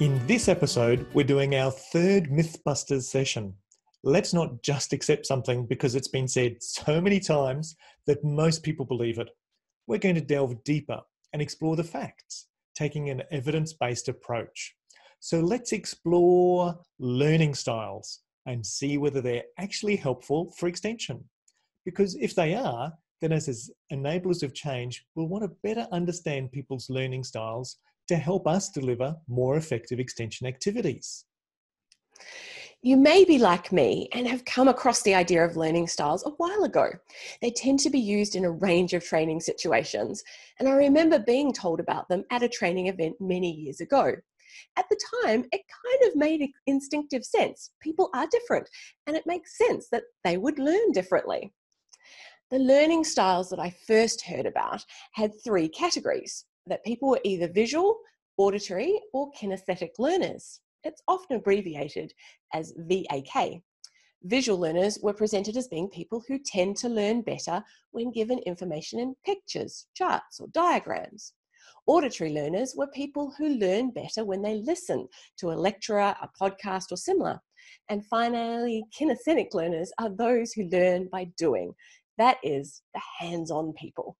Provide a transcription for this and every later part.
In this episode, we're doing our third Mythbusters session. Let's not just accept something because it's been said so many times that most people believe it. We're going to delve deeper and explore the facts, taking an evidence based approach. So let's explore learning styles and see whether they're actually helpful for extension. Because if they are, then as enablers of change, we'll want to better understand people's learning styles to help us deliver more effective extension activities. You may be like me and have come across the idea of learning styles a while ago. They tend to be used in a range of training situations, and I remember being told about them at a training event many years ago. At the time, it kind of made instinctive sense. People are different, and it makes sense that they would learn differently. The learning styles that I first heard about had three categories that people were either visual, auditory, or kinesthetic learners. It's often abbreviated as VAK. Visual learners were presented as being people who tend to learn better when given information in pictures, charts, or diagrams. Auditory learners were people who learn better when they listen to a lecturer, a podcast, or similar. And finally, kinesthetic learners are those who learn by doing. That is, the hands on people.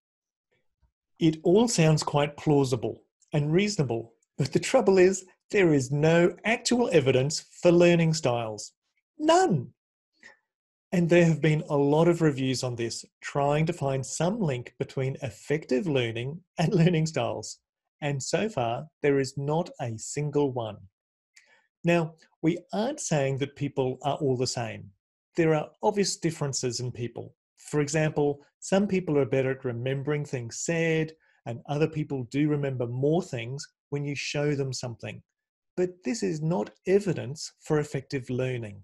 It all sounds quite plausible and reasonable, but the trouble is, there is no actual evidence for learning styles. None. And there have been a lot of reviews on this, trying to find some link between effective learning and learning styles. And so far, there is not a single one. Now, we aren't saying that people are all the same. There are obvious differences in people. For example, some people are better at remembering things said, and other people do remember more things when you show them something. But this is not evidence for effective learning.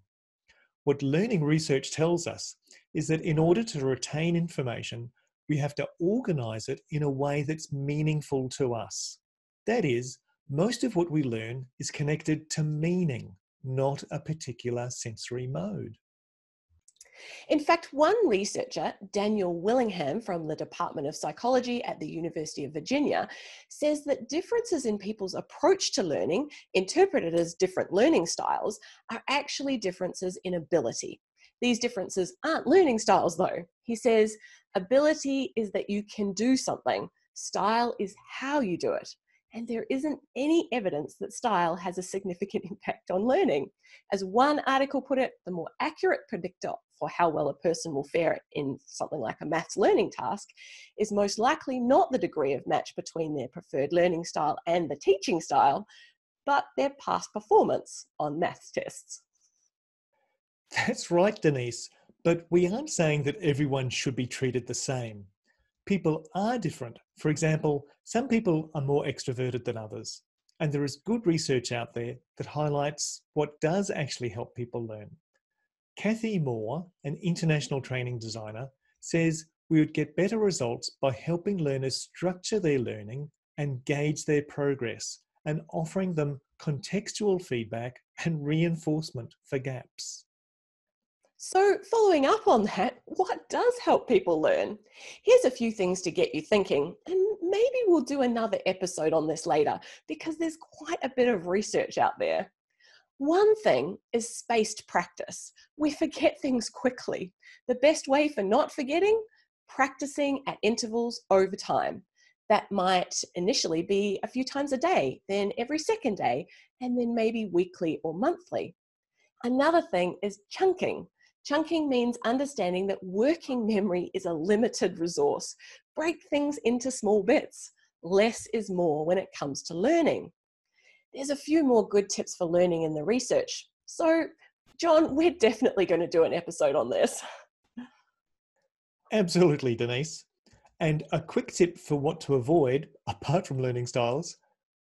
What learning research tells us is that in order to retain information, we have to organize it in a way that's meaningful to us. That is, most of what we learn is connected to meaning, not a particular sensory mode. In fact, one researcher, Daniel Willingham from the Department of Psychology at the University of Virginia, says that differences in people's approach to learning, interpreted as different learning styles, are actually differences in ability. These differences aren't learning styles, though. He says, ability is that you can do something, style is how you do it and there isn't any evidence that style has a significant impact on learning. As one article put it, the more accurate predictor for how well a person will fare in something like a maths learning task is most likely not the degree of match between their preferred learning style and the teaching style, but their past performance on maths tests. That's right, Denise. But we aren't saying that everyone should be treated the same people are different. For example, some people are more extroverted than others. And there is good research out there that highlights what does actually help people learn. Cathy Moore, an international training designer, says we would get better results by helping learners structure their learning and gauge their progress and offering them contextual feedback and reinforcement for gaps. So, following up on that, what does help people learn? Here's a few things to get you thinking, and maybe we'll do another episode on this later because there's quite a bit of research out there. One thing is spaced practice. We forget things quickly. The best way for not forgetting? Practicing at intervals over time. That might initially be a few times a day, then every second day, and then maybe weekly or monthly. Another thing is chunking. Chunking means understanding that working memory is a limited resource. Break things into small bits. Less is more when it comes to learning. There's a few more good tips for learning in the research. So, John, we're definitely going to do an episode on this. Absolutely, Denise. And a quick tip for what to avoid, apart from learning styles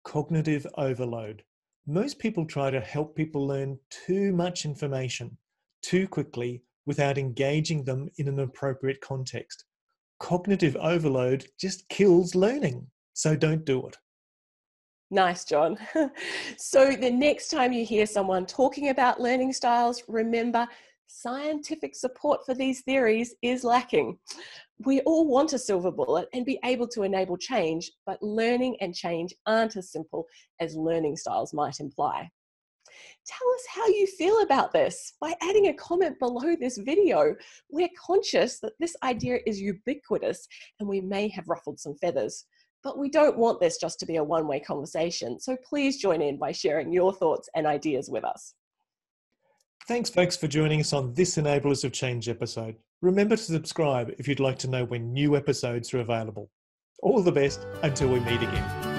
cognitive overload. Most people try to help people learn too much information too quickly without engaging them in an appropriate context. Cognitive overload just kills learning, so don't do it. Nice, John. so, the next time you hear someone talking about learning styles, remember scientific support for these theories is lacking. We all want a silver bullet and be able to enable change, but learning and change aren't as simple as learning styles might imply. Tell us how you feel about this by adding a comment below this video. We're conscious that this idea is ubiquitous and we may have ruffled some feathers. But we don't want this just to be a one way conversation, so please join in by sharing your thoughts and ideas with us. Thanks, folks, for joining us on this Enablers of Change episode. Remember to subscribe if you'd like to know when new episodes are available. All the best until we meet again.